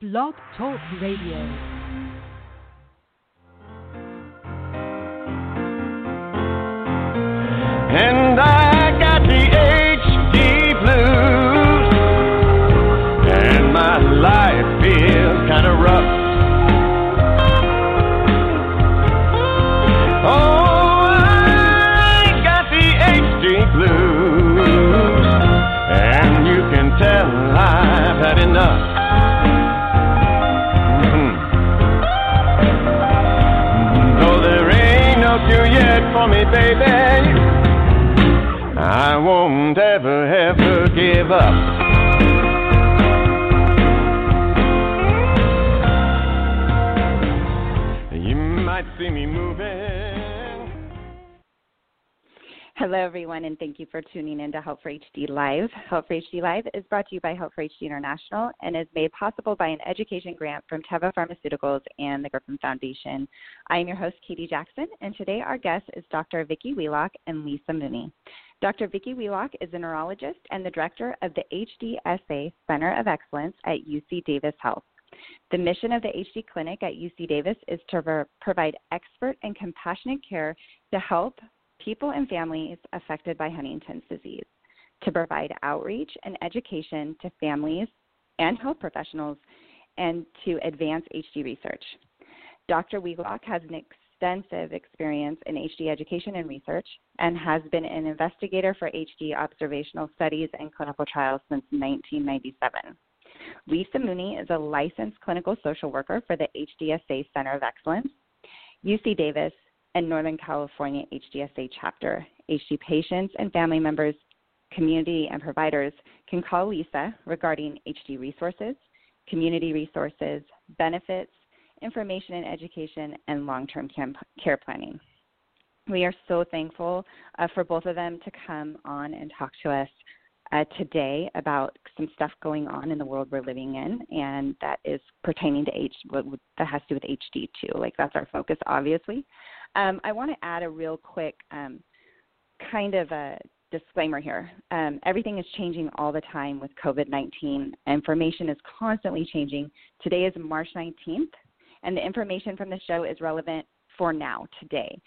Blog Talk Radio. Give up. You might see me moving. Hello, everyone, and thank you for tuning in to Help for HD Live. Help for HD Live is brought to you by Help for HD International and is made possible by an education grant from Teva Pharmaceuticals and the Griffin Foundation. I am your host, Katie Jackson, and today our guest is Dr. Vicki Wheelock and Lisa Mooney. Dr. Vicki Wheelock is a neurologist and the director of the HDSA Center of Excellence at UC Davis Health. The mission of the HD Clinic at UC Davis is to pro- provide expert and compassionate care to help people and families affected by Huntington's disease, to provide outreach and education to families and health professionals, and to advance HD research. Dr. Wheelock has an extensive experience in HD education and research and has been an investigator for HD observational studies and clinical trials since 1997. Lisa Mooney is a licensed clinical social worker for the HDSA Center of Excellence, UC Davis, and Northern California HDSA chapter. HD patients and family members, community, and providers can call Lisa regarding HD resources, community resources, benefits, information and education, and long term care planning. We are so thankful uh, for both of them to come on and talk to us uh, today about some stuff going on in the world we're living in, and that is pertaining to H that has to do with HD too. Like that's our focus, obviously. Um, I want to add a real quick um, kind of a disclaimer here. Um, everything is changing all the time with COVID 19. Information is constantly changing. Today is March 19th, and the information from the show is relevant for now, today.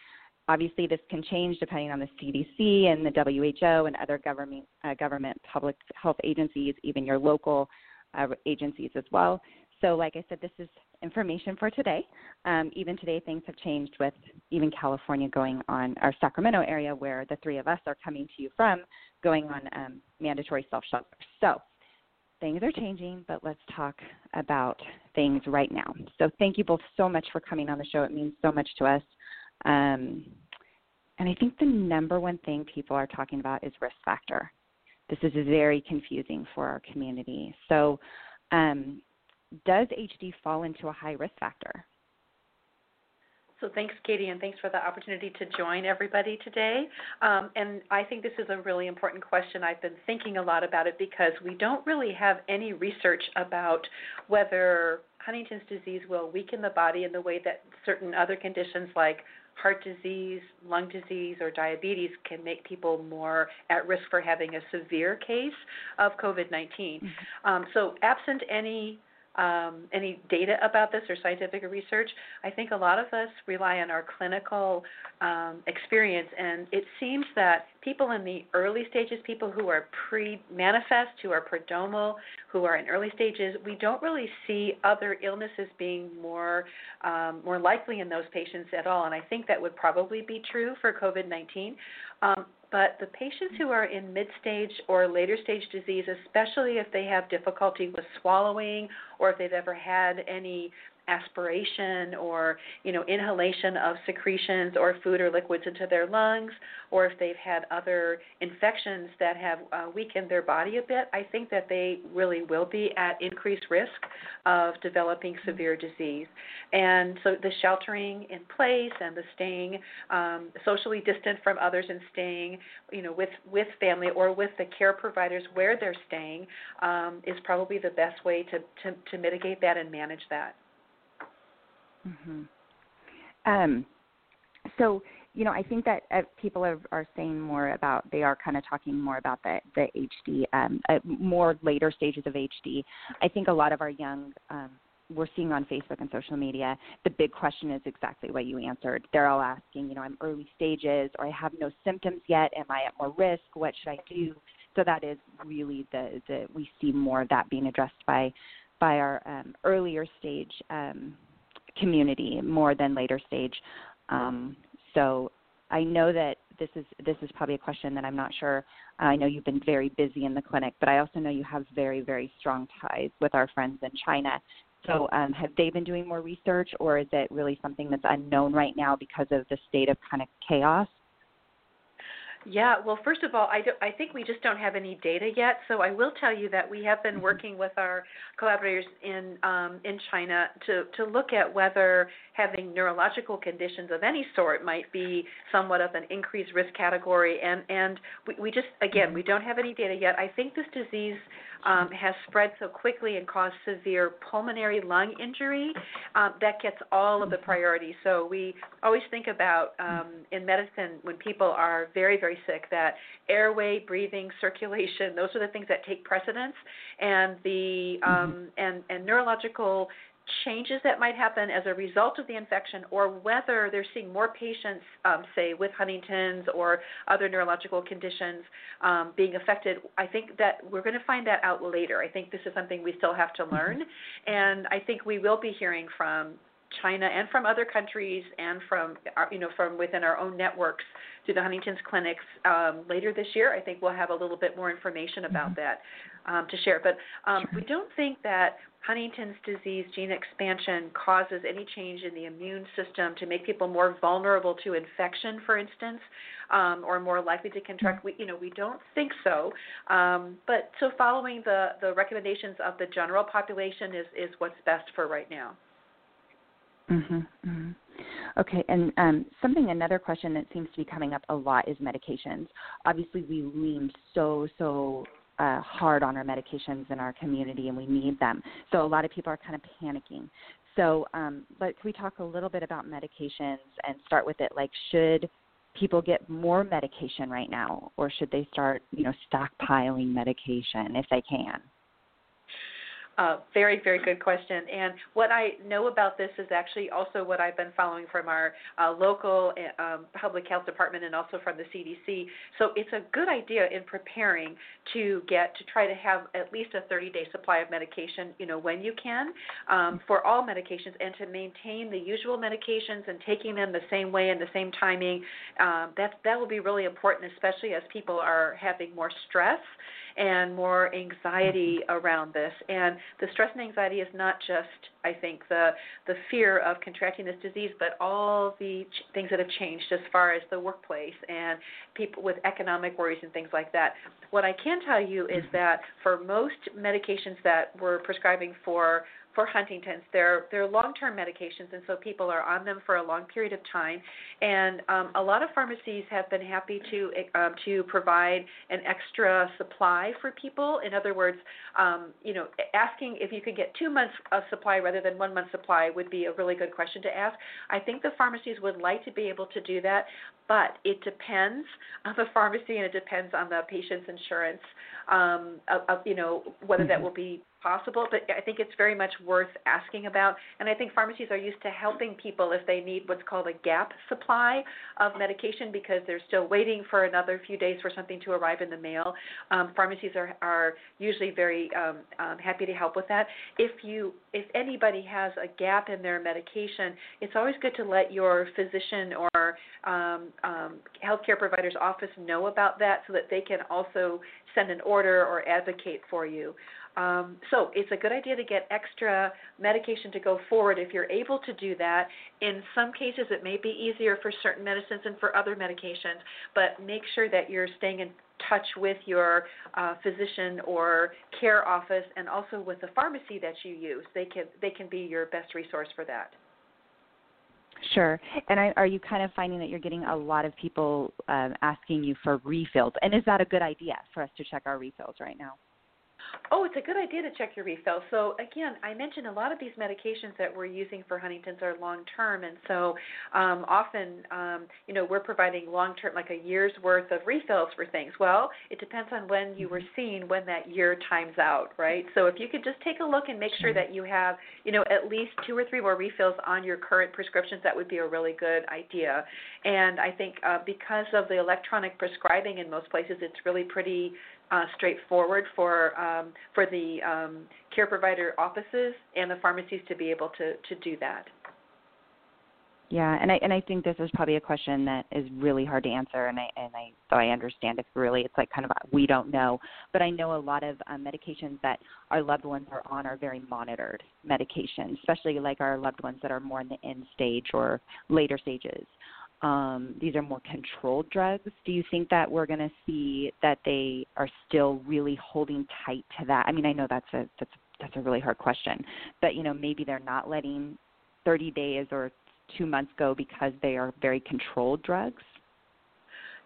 Obviously, this can change depending on the CDC and the WHO and other government, uh, government public health agencies, even your local uh, agencies as well. So, like I said, this is information for today. Um, even today, things have changed with even California going on, our Sacramento area, where the three of us are coming to you from, going on um, mandatory self shelter. So, things are changing, but let's talk about things right now. So, thank you both so much for coming on the show. It means so much to us. Um, and I think the number one thing people are talking about is risk factor. This is very confusing for our community. So, um, does HD fall into a high risk factor? So thanks, Katie, and thanks for the opportunity to join everybody today. Um, and I think this is a really important question. I've been thinking a lot about it because we don't really have any research about whether Huntington's disease will weaken the body in the way that certain other conditions like heart disease, lung disease, or diabetes can make people more at risk for having a severe case of COVID 19. Mm-hmm. Um, so, absent any um, any data about this or scientific research, I think a lot of us rely on our clinical um, experience. And it seems that people in the early stages, people who are pre manifest, who are prodromal, who are in early stages, we don't really see other illnesses being more, um, more likely in those patients at all. And I think that would probably be true for COVID 19. Um, but the patients who are in mid stage or later stage disease, especially if they have difficulty with swallowing or if they've ever had any aspiration or you know inhalation of secretions or food or liquids into their lungs or if they've had other infections that have uh, weakened their body a bit i think that they really will be at increased risk of developing severe disease. And so the sheltering in place and the staying um, socially distant from others and staying you know with with family or with the care providers where they're staying um, is probably the best way to, to to mitigate that and manage that Mm-hmm. Um, so you know, I think that uh, people are, are saying more about they are kind of talking more about the the HD, um, uh, more later stages of HD. I think a lot of our young um, we're seeing on Facebook and social media, the big question is exactly what you answered. They're all asking, you know, I'm early stages or I have no symptoms yet. Am I at more risk? What should I do? So that is really the, the we see more of that being addressed by by our um, earlier stage um, community more than later stage. Um, so I know that this is this is probably a question that I'm not sure. I know you've been very busy in the clinic, but I also know you have very very strong ties with our friends in China. So um, have they been doing more research, or is it really something that's unknown right now because of the state of kind of chaos? Yeah, well, first of all, I, do, I think we just don't have any data yet. So I will tell you that we have been mm-hmm. working with our collaborators in um, in China to to look at whether having neurological conditions of any sort might be somewhat of an increased risk category. And and we, we just again we mm-hmm. don't have any data yet. I think this disease um, has spread so quickly and caused severe pulmonary lung injury, um, that gets all of the priority. So we always think about um, in medicine when people are very, very sick that airway, breathing, circulation, those are the things that take precedence, and the um, and and neurological changes that might happen as a result of the infection or whether they're seeing more patients, um, say, with Huntington's or other neurological conditions um, being affected. I think that we're going to find that out later. I think this is something we still have to mm-hmm. learn. And I think we will be hearing from China and from other countries and from our, you know from within our own networks through the Huntington's clinics um, later this year. I think we'll have a little bit more information about mm-hmm. that um, to share. But um, we don't think that Huntington's disease gene expansion causes any change in the immune system to make people more vulnerable to infection, for instance, um, or more likely to contract. We, you know, we don't think so. Um, but so following the, the recommendations of the general population is, is what's best for right now. Mm-hmm, mm-hmm. Okay, and um, something another question that seems to be coming up a lot is medications. Obviously, we lean so so uh, hard on our medications in our community, and we need them. So a lot of people are kind of panicking. So, um, but can we talk a little bit about medications and start with it? Like, should people get more medication right now, or should they start, you know, stockpiling medication if they can? Uh, very, very good question. And what I know about this is actually also what I've been following from our uh, local uh, um, public health department and also from the CDC. So it's a good idea in preparing to get to try to have at least a 30-day supply of medication, you know, when you can, um, for all medications, and to maintain the usual medications and taking them the same way and the same timing. Um, that that will be really important, especially as people are having more stress and more anxiety around this. And the stress and anxiety is not just, I think, the the fear of contracting this disease, but all the ch- things that have changed as far as the workplace and people with economic worries and things like that. What I can tell you is mm-hmm. that for most medications that we're prescribing for for Huntington's. They're they're long-term medications, and so people are on them for a long period of time. And um, a lot of pharmacies have been happy to um, to provide an extra supply for people. In other words, um, you know, asking if you could get two months of supply rather than one month supply would be a really good question to ask. I think the pharmacies would like to be able to do that, but it depends on the pharmacy and it depends on the patient's insurance. Um, of, of, you know, whether that will be possible, but I think it's very much worth asking about. And I think pharmacies are used to helping people if they need what's called a gap supply of medication because they're still waiting for another few days for something to arrive in the mail. Um, pharmacies are, are usually very um, um, happy to help with that. If you if anybody has a gap in their medication, it's always good to let your physician or um, um, healthcare provider's office know about that so that they can also send an order or advocate for you. Um, so it's a good idea to get extra medication to go forward if you're able to do that. In some cases, it may be easier for certain medicines and for other medications, but make sure that you're staying in touch with your uh, physician or care office and also with the pharmacy that you use. They can they can be your best resource for that. Sure. And I, are you kind of finding that you're getting a lot of people um, asking you for refills? And is that a good idea for us to check our refills right now? Oh, it's a good idea to check your refill. So again, I mentioned a lot of these medications that we're using for Huntington's are long term, and so um, often, um, you know, we're providing long term, like a year's worth of refills for things. Well, it depends on when you were mm-hmm. seen when that year times out, right? So if you could just take a look and make sure that you have, you know, at least two or three more refills on your current prescriptions, that would be a really good idea. And I think uh, because of the electronic prescribing in most places, it's really pretty uh, straightforward for um, for the um, care provider offices and the pharmacies to be able to to do that. Yeah, and I and I think this is probably a question that is really hard to answer, and I and I so I understand if really it's like kind of a, we don't know, but I know a lot of um, medications that our loved ones are on are very monitored medications, especially like our loved ones that are more in the end stage or later stages um, these are more controlled drugs. Do you think that we're going to see that they are still really holding tight to that? I mean, I know that's a that's that's a really hard question, but you know, maybe they're not letting 30 days or two months go because they are very controlled drugs.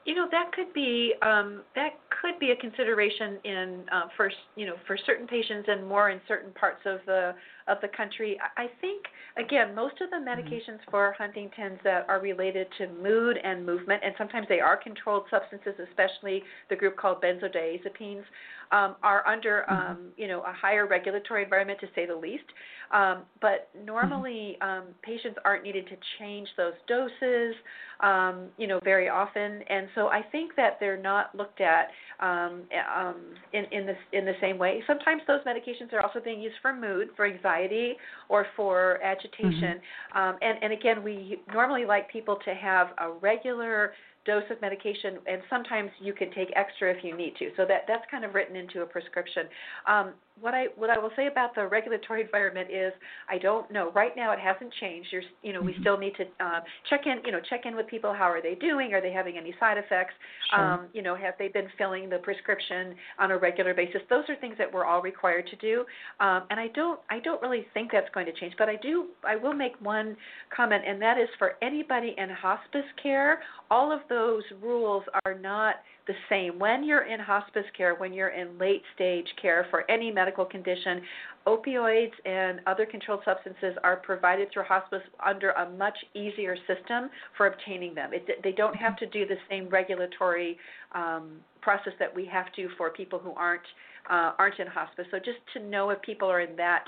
You know that could be um, that could be a consideration in uh, for you know for certain patients and more in certain parts of the of the country. I think again most of the mm-hmm. medications for Huntington's that are related to mood and movement, and sometimes they are controlled substances, especially the group called benzodiazepines, um, are under mm-hmm. um, you know a higher regulatory environment to say the least. Um, but normally, mm-hmm. um, patients aren't needed to change those doses, um, you know, very often, and so I think that they're not looked at um, um, in in the in the same way. Sometimes those medications are also being used for mood, for anxiety, or for agitation. Mm-hmm. Um, and and again, we normally like people to have a regular dose of medication, and sometimes you can take extra if you need to. So that that's kind of written into a prescription. Um, what I what I will say about the regulatory environment is I don't know. Right now it hasn't changed. You're, you know, we mm-hmm. still need to uh, check in. You know, check in with people. How are they doing? Are they having any side effects? Sure. Um, you know, have they been filling the prescription on a regular basis? Those are things that we're all required to do. Um, and I don't I don't really think that's going to change. But I do I will make one comment, and that is for anybody in hospice care. All of those rules are not the same. When you're in hospice care, when you're in late stage care for any medical condition, opioids and other controlled substances are provided through hospice under a much easier system for obtaining them. It, they don't have to do the same regulatory um, process that we have to for people who aren't uh, aren't in hospice. So just to know if people are in that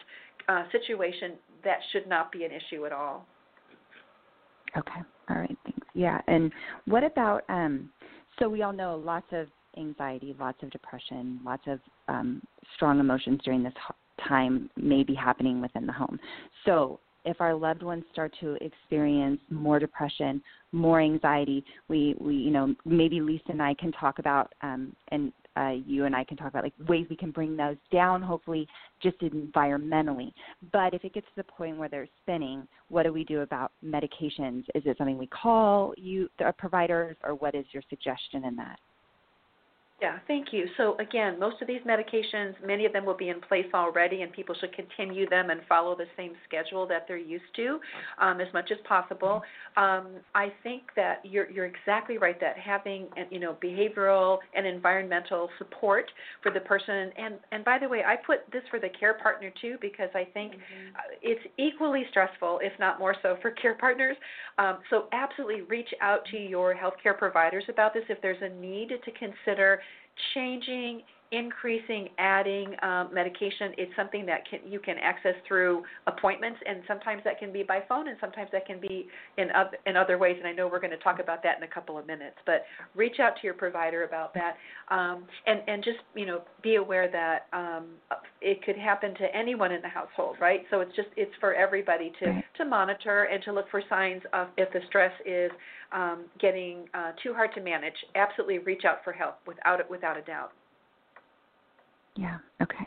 uh, situation, that should not be an issue at all. Okay. All right. Yeah. And what about um, so we all know lots of anxiety, lots of depression, lots of um, strong emotions during this time may be happening within the home. So if our loved ones start to experience more depression, more anxiety, we, we you know maybe Lisa and I can talk about um, and uh, you and I can talk about like ways we can bring those down, hopefully just environmentally. But if it gets to the point where they're spinning, what do we do about medications? Is it something we call you the providers, or what is your suggestion in that? Yeah, thank you. So again, most of these medications, many of them will be in place already, and people should continue them and follow the same schedule that they're used to um, as much as possible. Um, I think that you're you're exactly right that having you know behavioral and environmental support for the person, and and by the way, I put this for the care partner too because I think mm-hmm. Uh, it's equally stressful, if not more so, for care partners. Um, so absolutely reach out to your healthcare providers about this if there's a need to consider changing increasing, adding um, medication. It's something that can, you can access through appointments, and sometimes that can be by phone, and sometimes that can be in other, in other ways. And I know we're going to talk about that in a couple of minutes. But reach out to your provider about that, um, and and just you know be aware that um, it could happen to anyone in the household, right? So it's just it's for everybody to to monitor and to look for signs of if the stress is um, getting uh, too hard to manage. Absolutely, reach out for help without it without a doubt. Yeah. Okay.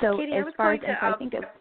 So Katie, as far as to, I think it, uh-huh.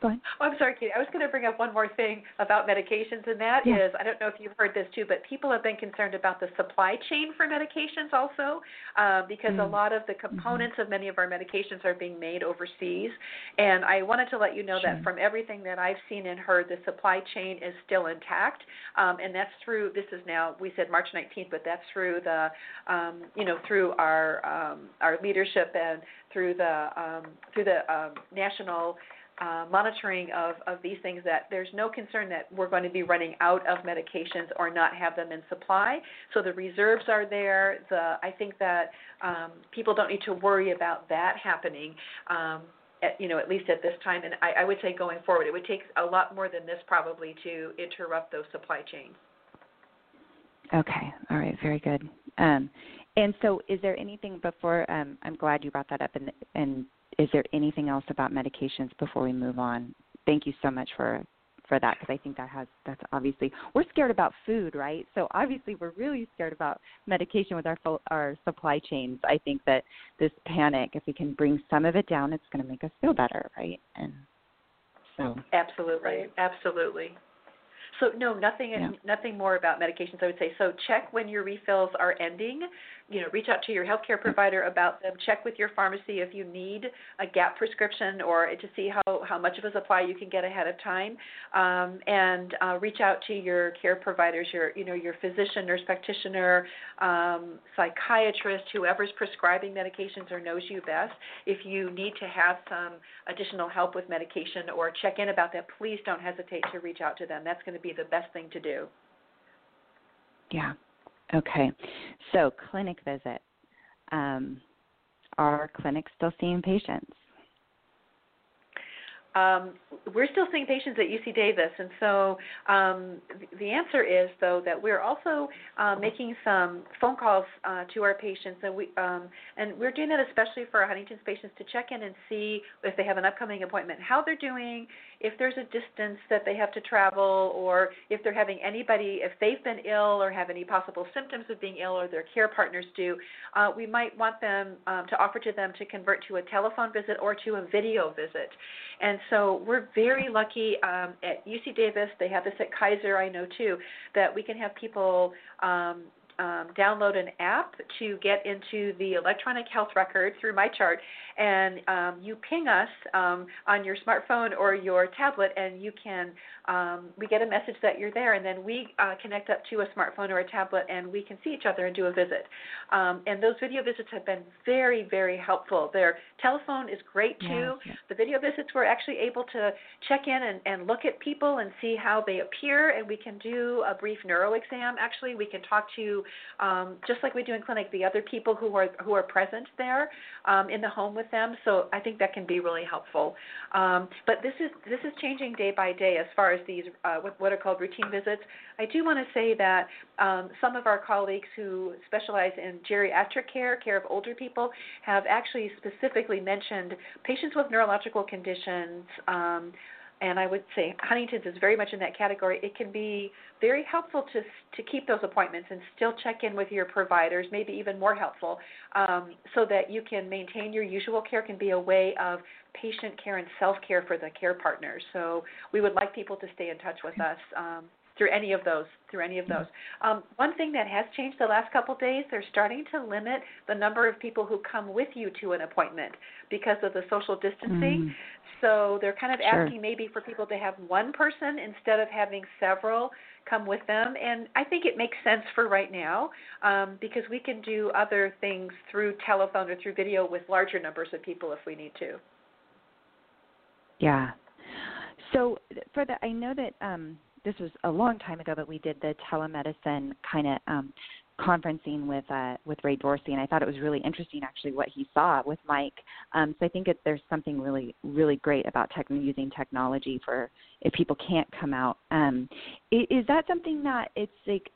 Go ahead. Oh, I'm sorry, Katie. I was going to bring up one more thing about medications, and that yeah. is, I don't know if you've heard this too, but people have been concerned about the supply chain for medications also, uh, because mm. a lot of the mm-hmm. components mm-hmm. of many of our medications are being made overseas. And I wanted to let you know sure. that from everything that I've seen and heard, the supply chain is still intact, um, and that's through. This is now we said March 19th, but that's through the, um, you know, through our um, our leadership and through the um, through the um, national uh, monitoring of, of these things that there's no concern that we're going to be running out of medications or not have them in supply. So the reserves are there. The I think that um, people don't need to worry about that happening. Um, at, you know, at least at this time, and I, I would say going forward, it would take a lot more than this probably to interrupt those supply chains. Okay, all right, very good. Um, and so, is there anything before? Um, I'm glad you brought that up, and, and is there anything else about medications before we move on? Thank you so much for for that because I think that has that's obviously we're scared about food, right? So obviously we're really scared about medication with our our supply chains. I think that this panic, if we can bring some of it down, it's going to make us feel better, right? And so absolutely, absolutely. So no, nothing yeah. nothing more about medications. I would say so. Check when your refills are ending you know, reach out to your healthcare provider about them. Check with your pharmacy if you need a gap prescription or to see how, how much of a supply you can get ahead of time. Um, and uh, reach out to your care providers, your you know your physician, nurse practitioner, um, psychiatrist, whoever's prescribing medications or knows you best. If you need to have some additional help with medication or check in about that, please don't hesitate to reach out to them. That's going to be the best thing to do. Yeah, Okay, so clinic visit. Um, are clinics still seeing patients? Um, we're still seeing patients at UC Davis, and so um, the answer is though that we're also uh, making some phone calls uh, to our patients, and we um, and we're doing that especially for our Huntington's patients to check in and see if they have an upcoming appointment, how they're doing, if there's a distance that they have to travel, or if they're having anybody, if they've been ill or have any possible symptoms of being ill, or their care partners do, uh, we might want them um, to offer to them to convert to a telephone visit or to a video visit, and so we're very lucky um, at UC Davis. They have this at Kaiser, I know too, that we can have people um, um, download an app to get into the electronic health record through MyChart, and um, you ping us um, on your smartphone or your tablet, and you can um, we get a message that you're there, and then we uh, connect up to a smartphone or a tablet, and we can see each other and do a visit. Um, and those video visits have been very, very helpful. Their telephone is great too. The video visits we're actually able to check in and, and look at people and see how they appear, and we can do a brief neuro exam. Actually, we can talk to um, just like we do in clinic, the other people who are who are present there um, in the home with them. So I think that can be really helpful. Um, but this is this is changing day by day as far as these uh, what, what are called routine visits. I do want to say that um, some of our colleagues who specialize in geriatric care, care of older people, have actually specifically mentioned patients with neurological conditions. Um, and I would say Huntington's is very much in that category. It can be very helpful to to keep those appointments and still check in with your providers. Maybe even more helpful, um, so that you can maintain your usual care. Can be a way of patient care and self care for the care partners. So we would like people to stay in touch with us. Um, through any of those through any of those um, one thing that has changed the last couple of days they're starting to limit the number of people who come with you to an appointment because of the social distancing mm. so they're kind of sure. asking maybe for people to have one person instead of having several come with them and i think it makes sense for right now um, because we can do other things through telephone or through video with larger numbers of people if we need to yeah so for the i know that um this was a long time ago, but we did the telemedicine kind of um, conferencing with uh, with Ray Dorsey, and I thought it was really interesting actually what he saw with Mike. Um, so I think it, there's something really really great about tech, using technology for if people can't come out. Um, is, is that something that it's like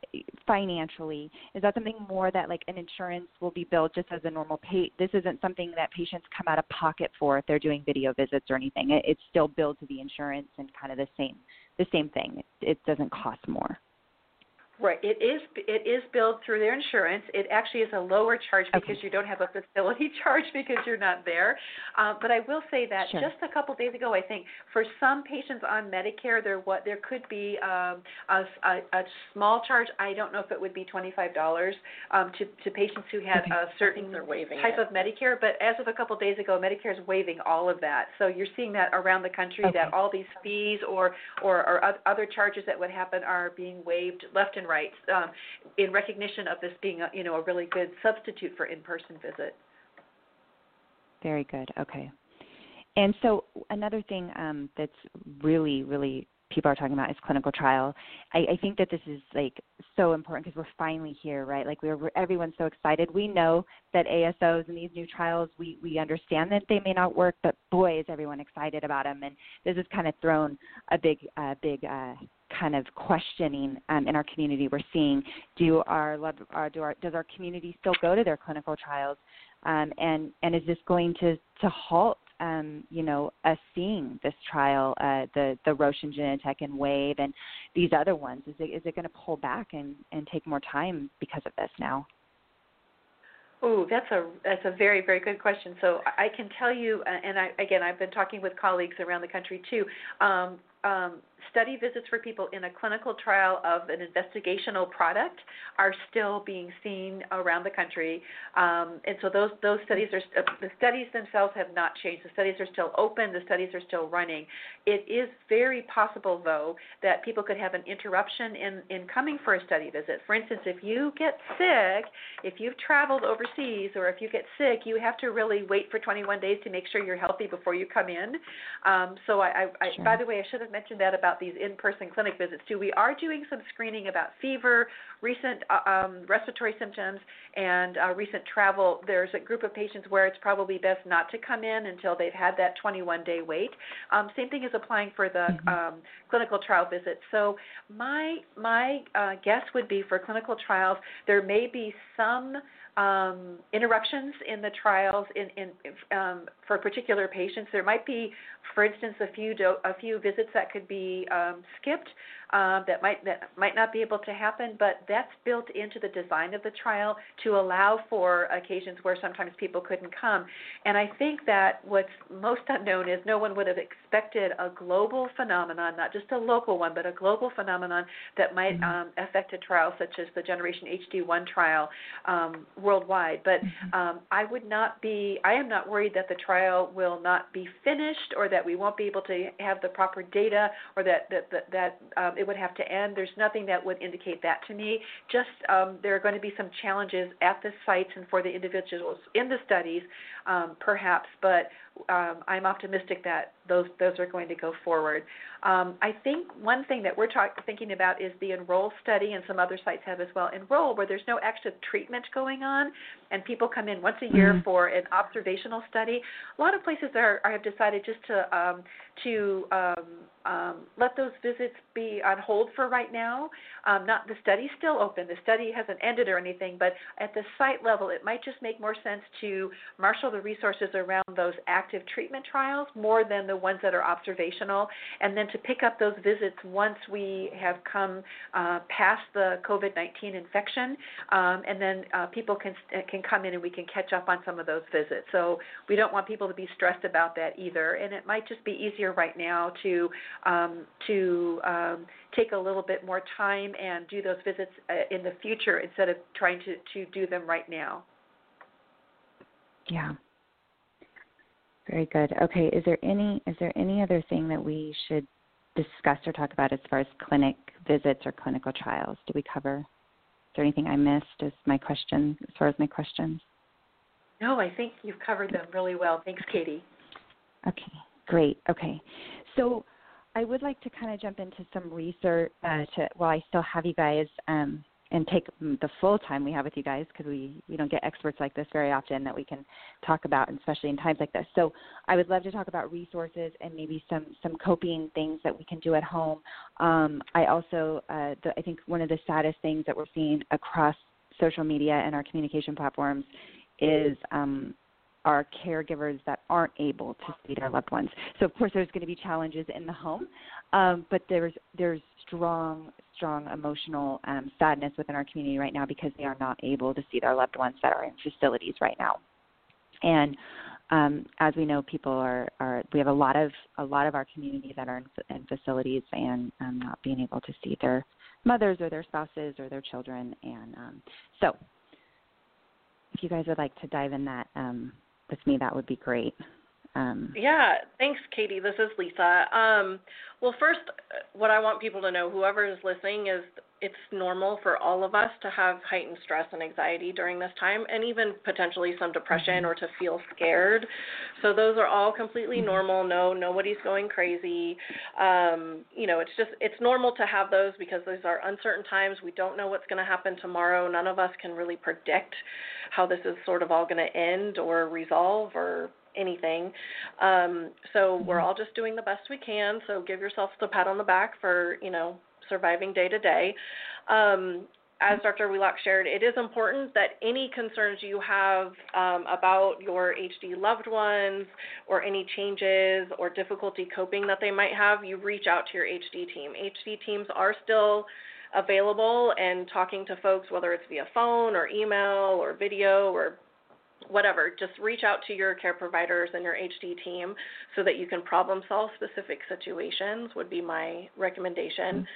financially? Is that something more that like an insurance will be billed just as a normal pay? This isn't something that patients come out of pocket for if they're doing video visits or anything. It, it's still billed to the insurance and kind of the same the same thing. It, doesn't cost more. Right. It is it is billed through their insurance. It actually is a lower charge because okay. you don't have a facility charge because you're not there. Um, but I will say that sure. just a couple days ago, I think for some patients on Medicare, there what there could be um, a, a, a small charge. I don't know if it would be twenty five dollars um, to to patients who had okay. a certain type it. of Medicare. But as of a couple days ago, Medicare is waiving all of that. So you're seeing that around the country okay. that all these fees or or, or other charges that would happen are being waived left and right. Um, in recognition of this being a, you know a really good substitute for in-person visit. Very good. Okay. And so another thing um, that's really, really people are talking about is clinical trial. I, I think that this is like so important because we're finally here, right? Like we're, we're everyone's so excited. We know that ASOs and these new trials, we we understand that they may not work, but boy, is everyone excited about them. And this has kind of thrown a big, uh, big. Uh, kind of questioning um, in our community. We're seeing do our, uh, do our does our community still go to their clinical trials, um, and and is this going to to halt um, you know us seeing this trial, uh, the the Roche and Genentech and Wave and these other ones? Is it is it going to pull back and and take more time because of this now? Oh, that's a that's a very very good question. So I can tell you, and I again I've been talking with colleagues around the country too. Um, um, study visits for people in a clinical trial of an investigational product are still being seen around the country, um, and so those those studies are the studies themselves have not changed. The studies are still open. The studies are still running. It is very possible, though, that people could have an interruption in in coming for a study visit. For instance, if you get sick, if you've traveled overseas, or if you get sick, you have to really wait for 21 days to make sure you're healthy before you come in. Um, so I, I, sure. I by the way, I should have mentioned that about these in-person clinic visits too. We are doing some screening about fever, recent uh, um, respiratory symptoms, and uh, recent travel. There's a group of patients where it's probably best not to come in until they've had that 21-day wait. Um, same thing is applying for the mm-hmm. um, clinical trial visits. So my my uh, guess would be for clinical trials, there may be some um, interruptions in the trials in, in um, for particular patients. There might be, for instance, a few do- a few visits that could be um, skipped um, that might that might not be able to happen, but that's built into the design of the trial to allow for occasions where sometimes people couldn't come. And I think that what's most unknown is no one would have expected a global phenomenon, not just a local one, but a global phenomenon that might mm-hmm. um, affect a trial such as the Generation HD1 trial um, worldwide. But mm-hmm. um, I would not be, I am not worried that the trial will not be finished or that we won't be able to have the proper data or that that that, that um, it would have to end. There's nothing that would indicate that to me. Just um, there are going to be some challenges at the sites and for the individuals in the studies, um, perhaps, but um, I'm optimistic that those those are going to go forward. Um, I think one thing that we're talk, thinking about is the Enroll study, and some other sites have as well. Enroll, where there's no active treatment going on, and people come in once a year mm-hmm. for an observational study. A lot of places are, are have decided just to um, to um, um, let those visits be on hold for right now. Um, not the study's still open. The study hasn't ended or anything, but at the site level, it might just make more sense to marshal the resources around those active treatment trials more than the ones that are observational, and then to pick up those visits once we have come uh, past the COVID-19 infection, um, and then uh, people can can come in and we can catch up on some of those visits. So we don't want people to be stressed about that either, and it might just be easier right now to um, to um, take a little bit more time and do those visits uh, in the future instead of trying to, to do them right now. Yeah. Very good. Okay, is there any is there any other thing that we should discuss or talk about as far as clinic visits or clinical trials? Do we cover? Is there anything I missed as my question as far as my questions? No, I think you've covered them really well. Thanks, Katie. Okay, great. Okay, so I would like to kind of jump into some research uh, to while I still have you guys um, and take the full time we have with you guys because we we don't get experts like this very often that we can talk about, and especially in times like this. So I would love to talk about resources and maybe some some coping things that we can do at home. Um, I also uh, the, I think one of the saddest things that we're seeing across social media and our communication platforms is um, are caregivers that aren't able to see their loved ones. So of course there's going to be challenges in the home, um, but there's there's strong strong emotional um, sadness within our community right now because they are not able to see their loved ones that are in facilities right now. And um, as we know, people are, are we have a lot of a lot of our community that are in, in facilities and um, not being able to see their mothers or their spouses or their children. And um, so, if you guys would like to dive in that um, with me, that would be great. Um, yeah, thanks, Katie. This is Lisa. Um, well, first, what I want people to know, whoever is listening, is it's normal for all of us to have heightened stress and anxiety during this time, and even potentially some depression mm-hmm. or to feel scared. So those are all completely mm-hmm. normal. No, nobody's going crazy. Um, you know, it's just it's normal to have those because those are uncertain times. We don't know what's going to happen tomorrow. None of us can really predict how this is sort of all going to end or resolve or anything. Um, so we're mm-hmm. all just doing the best we can. So give yourself the pat on the back for you know surviving day to day. Um, as Dr. Wheelock shared, it is important that any concerns you have um, about your HD loved ones or any changes or difficulty coping that they might have, you reach out to your HD team. HD teams are still available and talking to folks, whether it's via phone or email or video or whatever, just reach out to your care providers and your HD team so that you can problem solve specific situations, would be my recommendation.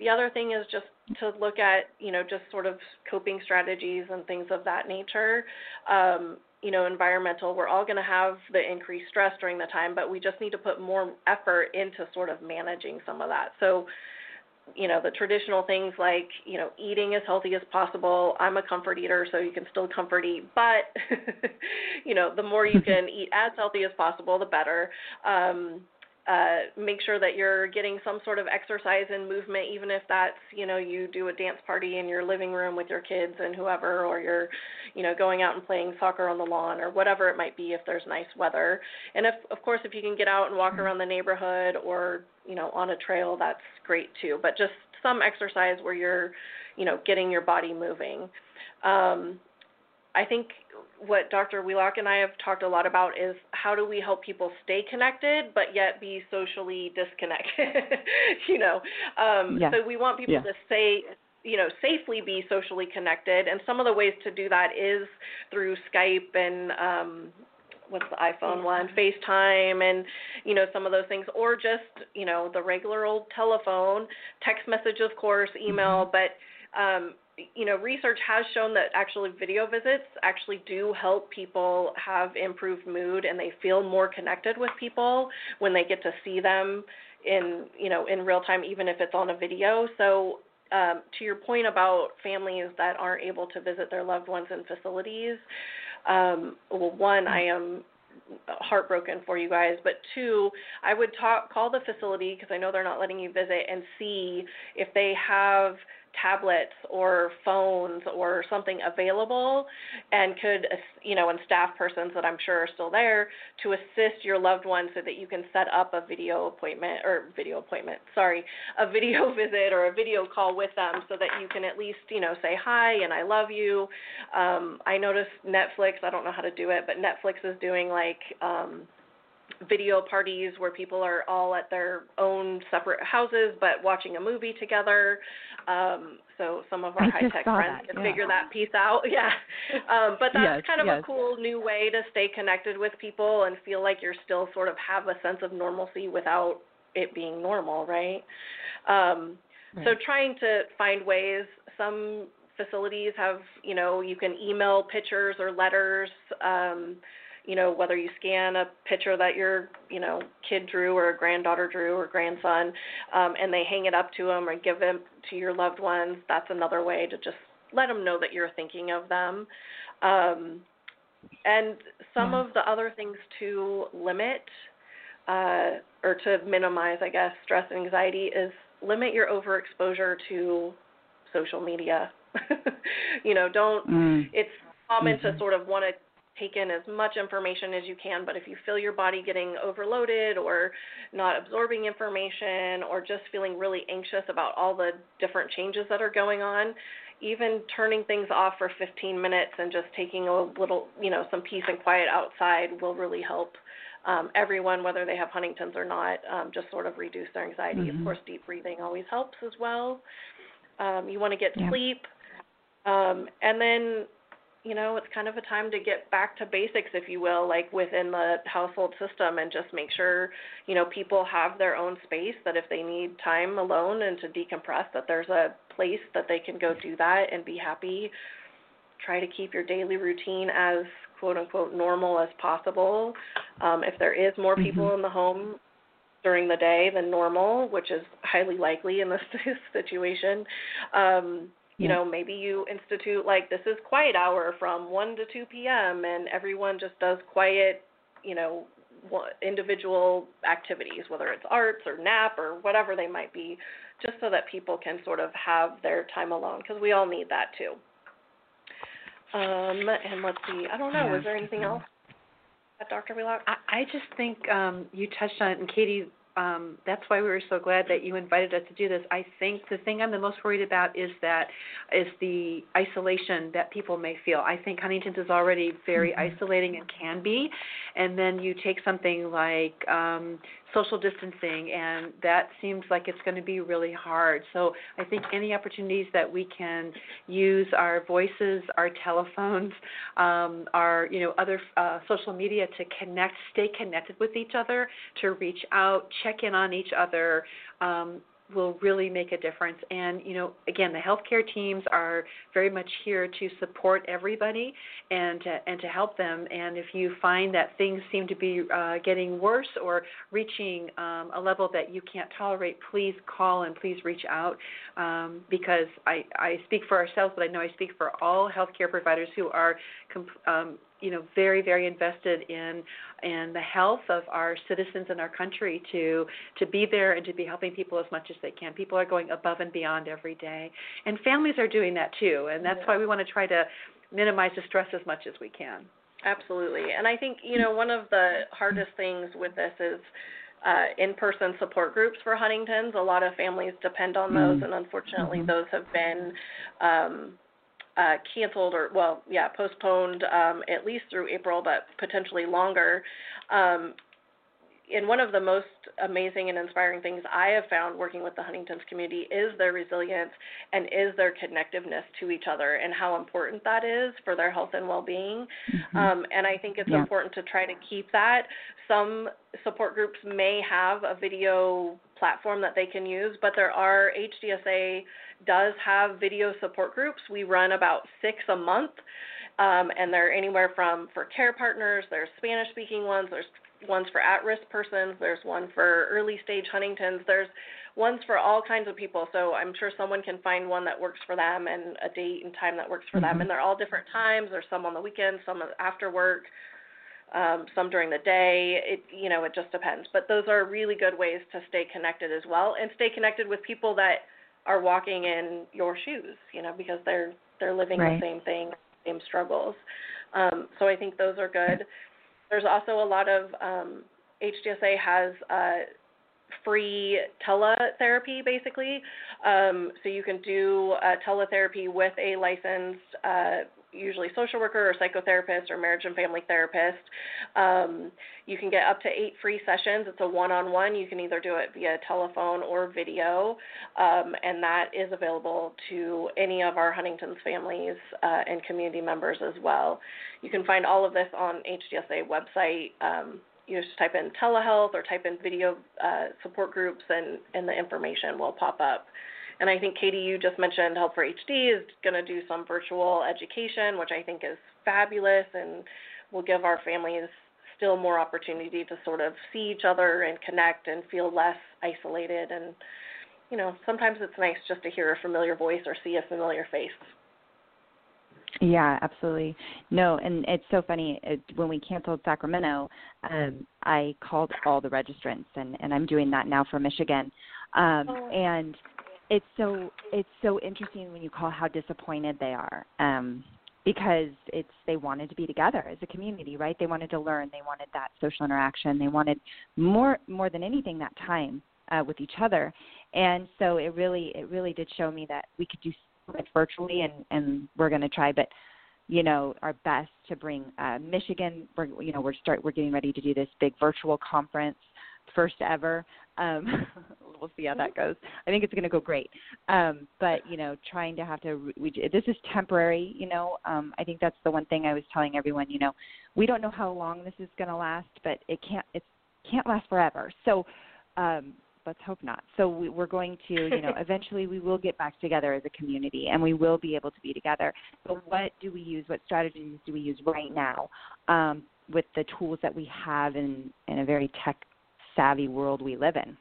The other thing is just to look at, you know, just sort of coping strategies and things of that nature. Um, you know, environmental, we're all going to have the increased stress during the time, but we just need to put more effort into sort of managing some of that. So, you know the traditional things like you know eating as healthy as possible i'm a comfort eater so you can still comfort eat but you know the more you can eat as healthy as possible the better um uh, make sure that you're getting some sort of exercise and movement, even if that's you know you do a dance party in your living room with your kids and whoever, or you're you know going out and playing soccer on the lawn or whatever it might be if there's nice weather. And if of course if you can get out and walk around the neighborhood or you know on a trail, that's great too. But just some exercise where you're you know getting your body moving. Um, I think what Dr. Wheelock and I have talked a lot about is how do we help people stay connected but yet be socially disconnected. you know, um, yeah. so we want people yeah. to say you know safely be socially connected and some of the ways to do that is through skype and um what's the iphone one facetime and you know some of those things or just you know the regular old telephone text message of course email mm-hmm. but um you know, research has shown that actually video visits actually do help people have improved mood and they feel more connected with people when they get to see them in, you know, in real time, even if it's on a video. So, um, to your point about families that aren't able to visit their loved ones in facilities, um, well, one, I am heartbroken for you guys but two i would talk call the facility because i know they're not letting you visit and see if they have tablets or phones or something available and could you know and staff persons that i'm sure are still there to assist your loved one so that you can set up a video appointment or video appointment sorry a video visit or a video call with them so that you can at least you know say hi and i love you. Um, i noticed netflix i don't know how to do it but netflix is doing like um, video parties where people are all at their own separate houses but watching a movie together. Um, so some of our high tech friends that, can yeah. figure that piece out. Yeah. Um, but that's yes, kind of yes. a cool new way to stay connected with people and feel like you're still sort of have a sense of normalcy without it being normal, right? Um, right. So trying to find ways. Some facilities have, you know, you can email pictures or letters. Um, you know whether you scan a picture that your you know kid drew or a granddaughter drew or grandson um, and they hang it up to them or give them to your loved ones that's another way to just let them know that you're thinking of them um, and some of the other things to limit uh, or to minimize i guess stress and anxiety is limit your overexposure to social media you know don't mm. it's common mm-hmm. to sort of want to take in as much information as you can, but if you feel your body getting overloaded or not absorbing information or just feeling really anxious about all the different changes that are going on, even turning things off for 15 minutes and just taking a little, you know, some peace and quiet outside will really help um, everyone, whether they have Huntington's or not, um, just sort of reduce their anxiety. Mm-hmm. Of course, deep breathing always helps as well. Um, you want to get Yeah. sleep, um, and then you know it's kind of a time to get back to basics, if you will, like within the household system, and just make sure you know people have their own space. That if they need time alone and to decompress, that there's a place that they can go do that and be happy. Try to keep your daily routine as quote unquote normal as possible. Um, if there is more people Mhm. in the home during the day than normal, which is highly likely in this situation, um, you know, maybe you institute like this is quiet hour from 1 to 2 p.m. and everyone just does quiet, you know, individual activities, whether it's arts or nap or whatever they might be, just so that people can sort of have their time alone because we all need that too. Um, and let's see, I don't know, Yeah, is there anything else, Dr. Wheelock? I, I just think um, you touched on it, and Katie, um, that's why we were so glad that you invited us to do this. I think the thing I'm the most worried about is that is the isolation that people may feel. I think Huntington's is already very Mhm. isolating and can be, and then you take something like um, social distancing, and that seems like it's going to be really hard. So I think any opportunities that we can use our voices, our telephones, um, our you know other uh, social media to connect, stay connected with each other, to reach out, check in on each other. Um, will really make a difference. And you know again the healthcare teams are very much here to support everybody and to, and to help them. And if you find that things seem to be uh, getting worse or reaching um, a level that you can't tolerate please call and please reach out. Um, because I, I speak for ourselves but I know I speak for all healthcare providers who are comp- um, you know very very invested in in the health of our citizens in our country to to be there and to be helping people as much as they can. People are going above and beyond every day, and families are doing that too. And that's why we want to try to minimize the stress as much as we can. Absolutely. And I think, you know, one of the hardest things with this is uh, in person support groups for Huntington's. A lot of families depend on those, Mm. and unfortunately, Mhm. those have been um, uh, canceled or, well, yeah, postponed um, at least through April, but potentially longer. Um, and one of the most amazing and inspiring things I have found working with the Huntington's community is their resilience and is their connectiveness to each other and how important that is for their health and well-being. Mhm. Um, and I think it's Yeah. important to try to keep that. Some support groups may have a video platform that they can use, but there are HDSA does have video support groups. We run about six a month, um, and they're anywhere from for care partners. There's Spanish-speaking ones. There's ones for at-risk persons. There's one for early-stage Huntington's. There's ones for all kinds of people. So I'm sure someone can find one that works for them and a date and time that works for them. Mhm. And they're all different times. There's some on the weekends, some after work, um, some during the day. It you know it just depends. But those are really good ways to stay connected as well and stay connected with people that are walking in your shoes. You know because they're they're living Right. the same thing, same struggles. Um, so I think those are good. There's also a lot of um, HDSA has uh, free teletherapy basically. Um, so you can do uh, teletherapy with a licensed, uh, usually social worker or psychotherapist or marriage and family therapist. Um, you can get up to eight free sessions. It's a one-on-one. You can either do it via telephone or video, um, and that is available to any of our Huntington's families uh, and community members as well. You can find all of this on HDSA website. Um, you just type in telehealth or type in video uh, support groups, and, and the information will pop up. And I think, Katie, you just mentioned Help for HD is going to do some virtual education, which I think is fabulous and will give our families still more opportunity to sort of see each other and connect and feel less isolated. And, you know, sometimes it's nice just to hear a familiar voice or see a familiar face. Yeah, absolutely. No, and it's so funny. It, when we canceled Sacramento, um, I called all the registrants, and, and I'm doing that now for Michigan. Um, Oh. And it's so it's so interesting when you call how disappointed they are. Um, because it's they wanted to be together as a community right? They wanted to learn. They wanted that social interaction. They wanted more more than anything that time uh, with each other. And so it really it really did show me that we could do much virtually and and we're going to try but you know our best to bring uh, michigan. We're you know we're start we're getting ready to do this big virtual conference first ever um, we'll see how that goes. I think it's going to go great. Um, but you know, trying to have to we, this is temporary. You know, um, I think that's the one thing I was telling everyone. You know, we don't know how long this is going to last, but it can't it can't last forever. So. Um, let's hope not. So we, we're going to, you know, eventually we will get back together as a community and we will be able to be together. But what do we use? What strategies do we use right now um, with the tools that we have in in a very tech savvy world we live in?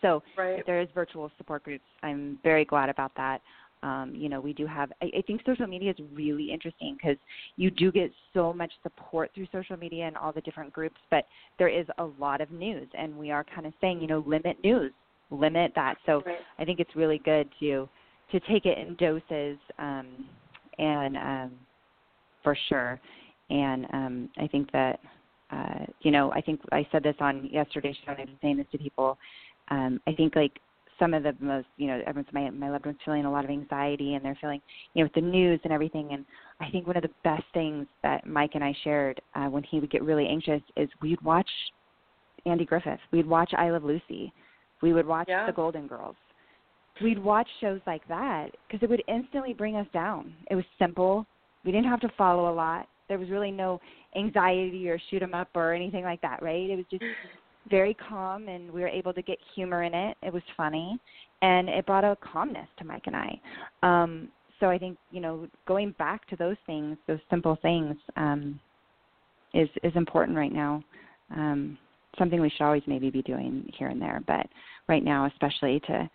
So right. there is virtual support groups. I'm very glad about that. Um, you know, we do have. I, I think social media is really interesting because you do get so much support through social media and all the different groups, but there is a lot of news, and we are kind of saying, you know, limit news, limit that. So right. I think it's really good to to take it in doses, um, and um, for sure. And um, I think that uh, you know, I think I said this on yesterday's show, and I've been saying this to people um, I think like some of the most, you know, everyone's my my loved ones feeling a lot of anxiety and they're feeling, you know, with the news and everything. And I think one of the best things that Mike and I shared uh, when he would get really anxious is we'd watch Andy Griffith, we'd watch I Love Lucy, we would watch yeah. The Golden Girls. We'd watch shows like that because it would instantly bring us down. It was simple. We didn't have to follow a lot. There was really no anxiety or shoot 'em up or anything like that, right? It was just very calm and we were able to get humor in it. It was funny and it brought a calmness to Mike and I. Um so I think, you know, going back to those things, those simple things, um is is important right now. Um something we should always maybe be doing here and there, but right now especially to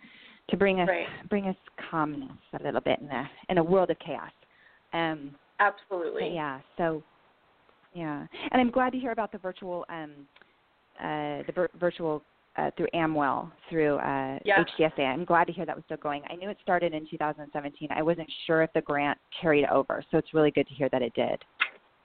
to bring us right. bring us calmness a little bit in a in a world of chaos. Um Absolutely. yeah, so yeah. And I'm glad to hear about the virtual um uh, the vir- virtual uh, through Amwell through uh, yeah. HDSA. I'm glad to hear that was still going. I knew it started in 2017. I wasn't sure if the grant carried over, so it's really good to hear that it did.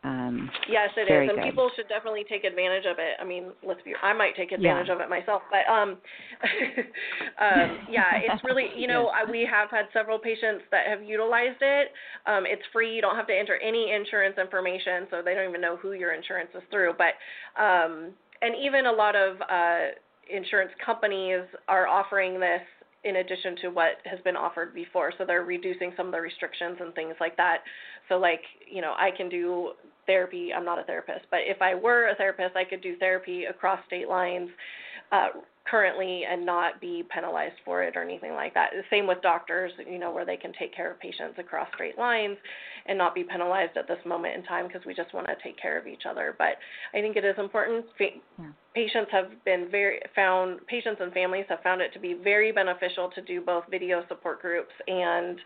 Um, yes, it is, and good. people should definitely take advantage of it. I mean, let's be. I might take advantage yeah. of it myself, but um, um, yeah, it's really. You know, I, we have had several patients that have utilized it. Um, it's free. You don't have to enter any insurance information, so they don't even know who your insurance is through. But um, and even a lot of uh, insurance companies are offering this in addition to what has been offered before. So they're reducing some of the restrictions and things like that. So like, you know, I can do therapy. I'm not a therapist, but if I were a therapist, I could do therapy across state lines. Uh, currently and not be penalized for it or anything like that. Same with doctors, you know, where they can take care of patients across state lines and not be penalized at this moment in time because we just want to take care of each other. But I think it is important. Yeah. Patients have been very found patients and families have found it to be very beneficial to do both video support groups and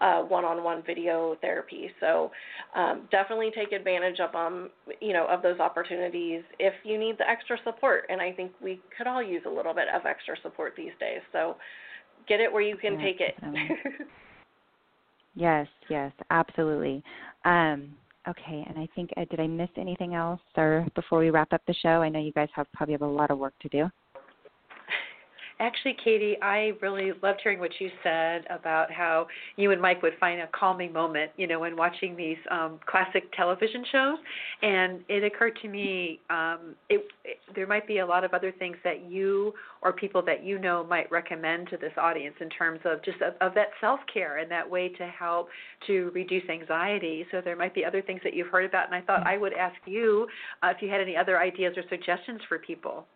uh, one-on-one video therapy. So um, definitely take advantage of them, you know, of those opportunities if you need the extra support. And I think we could all use a little bit of extra support these days. So get it where you can yeah, take it. yes, yes, absolutely. Um, okay, and I think uh, did I miss anything else, or before we wrap up the show? I know you guys have probably have a lot of work to do. Actually, Katie, I really loved hearing what you said about how you and Mike would find a calming moment, you know, when watching these um, classic television shows. And it occurred to me um, it, it, there might be a lot of other things that you or people that you know might recommend to this audience in terms of just of, of that self care and that way to help to reduce anxiety. So there might be other things that you've heard about, and I thought I would ask you uh, if you had any other ideas or suggestions for people.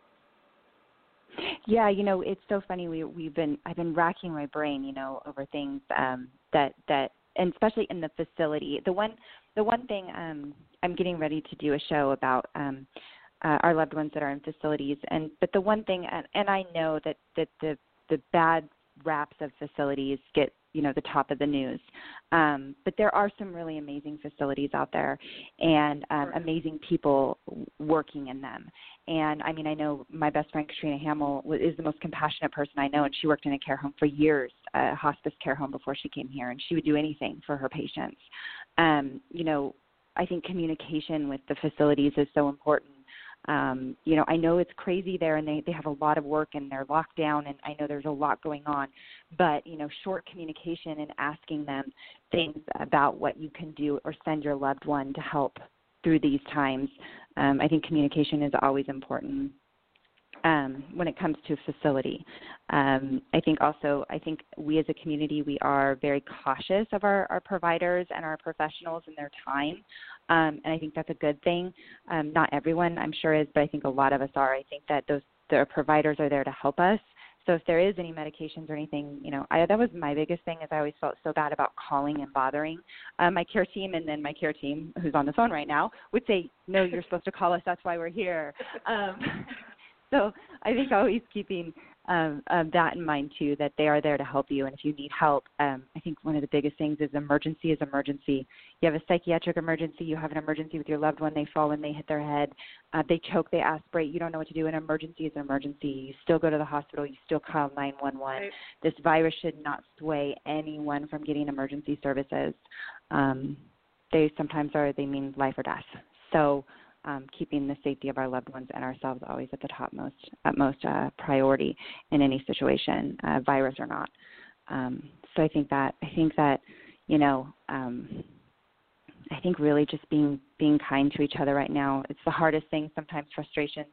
Yeah, you know, it's so funny. We we've been I've been racking my brain, you know, over things um that that and especially in the facility. The one the one thing um I'm getting ready to do a show about um uh, our loved ones that are in facilities and but the one thing and, and I know that that the the bad raps of facilities get you know the top of the news. Um, but there are some really amazing facilities out there, and um, amazing people working in them. And I mean, I know my best friend Katrina Hamill is the most compassionate person I know, and she worked in a care home for years, a hospice care home before she came here, and she would do anything for her patients. Um, you know, I think communication with the facilities is so important um, you know, I know it's crazy there and they, they have a lot of work and they're locked down and I know there's a lot going on, but, you know, short communication and asking them things about what you can do or send your loved one to help through these times. Um, I think communication is always important um, when it comes to facility. Um, I think also, I think we as a community, we are very cautious of our, our providers and our professionals and their time. Um, and I think that's a good thing. Um, not everyone, I'm sure, is, but I think a lot of us are. I think that those the providers are there to help us. So if there is any medications or anything, you know, I, that was my biggest thing is I always felt so bad about calling and bothering uh, my care team, and then my care team, who's on the phone right now, would say, "No, you're supposed to call us. That's why we're here." Um, so I think always keeping um, um, that in mind too, that they are there to help you. And if you need help, um, I think one of the biggest things is emergency is emergency. You have a psychiatric emergency, you have an emergency with your loved one, they fall and they hit their head, uh, they choke, they aspirate, you don't know what to do. An emergency is an emergency. You still go to the hospital, you still call 911. Right. This virus should not sway anyone from getting emergency services. Um, they sometimes are, they mean life or death. So um, keeping the safety of our loved ones and ourselves always at the topmost utmost uh, priority in any situation, uh, virus or not. Um, so I think that I think that you know um, I think really just being being kind to each other right now. It's the hardest thing. Sometimes frustrations.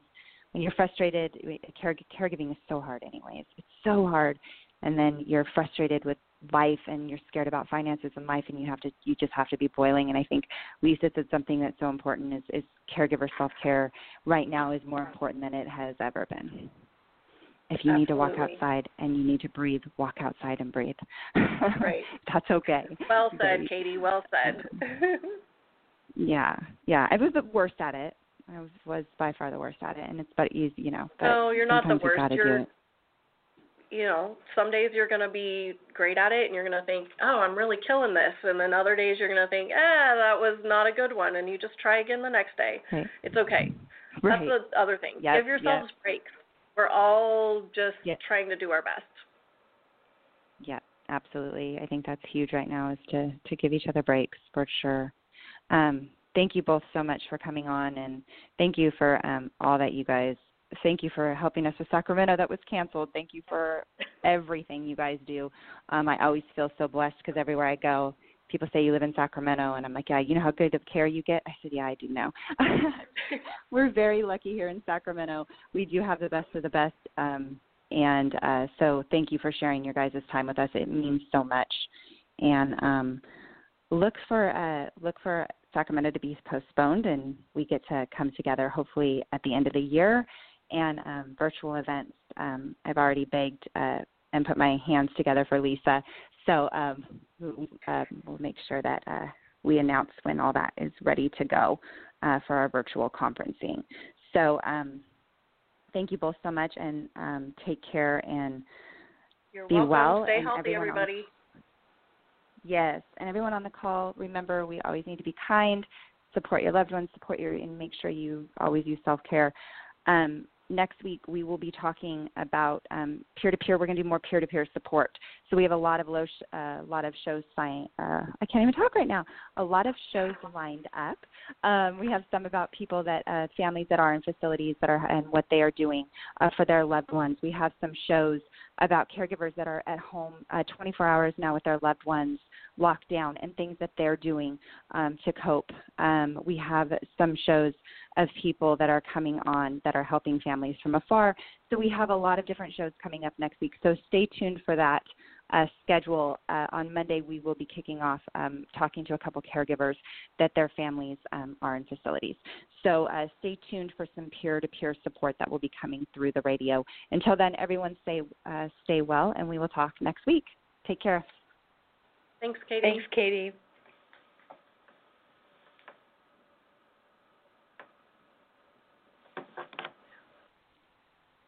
When you're frustrated, care, caregiving is so hard. Anyways, it's so hard, and then you're frustrated with life and you're scared about finances and life and you have to you just have to be boiling. And i think lisa said something that's so important is, is caregiver self care right now is more important than it has ever been. If you Absolutely. need to walk outside and you need to breathe walk outside and breathe. Right. That's okay. Well said katie well said. Yeah yeah. I was the worst at it. I was was by far the worst at it. And it's but easy you know but no you're not the worst. you're you know, some days you're going to be great at it and you're going to think, oh, I'm really killing this. And then other days you're going to think, ah, that was not a good one. And you just try again the next day. Right. It's okay. Right. That's the other thing. Yep. Give yourselves yep. breaks. We're all just yep. trying to do our best. Yeah, absolutely. I think that's huge right now is to, to give each other breaks for sure. Um, thank you both so much for coming on and thank you for um, all that you guys thank you for helping us with Sacramento that was canceled. Thank you for everything you guys do. Um, I always feel so blessed because everywhere I go, people say you live in Sacramento, and I'm like, yeah, you know how good of care you get. I said, yeah, I do know. We're very lucky here in Sacramento. We do have the best of the best, um, and uh, so thank you for sharing your guys' time with us. It means so much, and um, look for uh, look for Sacramento to be postponed, and we get to come together hopefully at the end of the year and um, virtual events. Um, I've already begged uh, and put my hands together for Lisa, so um, uh, we'll make sure that uh, we announce when all that is ready to go uh, for our virtual conferencing. So um, thank you both so much, and um, take care and You're be welcome. well. Stay and healthy, everybody. On, yes, and everyone on the call, remember we always need to be kind, support your loved ones, support your, and make sure you always use self care. Um, next week we will be talking about um, peer-to-peer. We're going to do more peer-to-peer support. So we have a lot of low, sh- uh, lot of shows. Uh, I can't even talk right now. A lot of shows lined up. Um, we have some about people that uh, families that are in facilities that are and what they are doing uh, for their loved ones. We have some shows about caregivers that are at home uh, 24 hours now with their loved ones locked down and things that they're doing um, to cope. Um, we have some shows of people that are coming on that are helping families from afar. So we have a lot of different shows coming up next week. So stay tuned for that uh, schedule. Uh, on Monday, we will be kicking off um, talking to a couple caregivers that their families um, are in facilities. So uh, stay tuned for some peer-to-peer support that will be coming through the radio. Until then, everyone stay uh, stay well, and we will talk next week. Take care. Thanks, Katie. Thanks, Katie.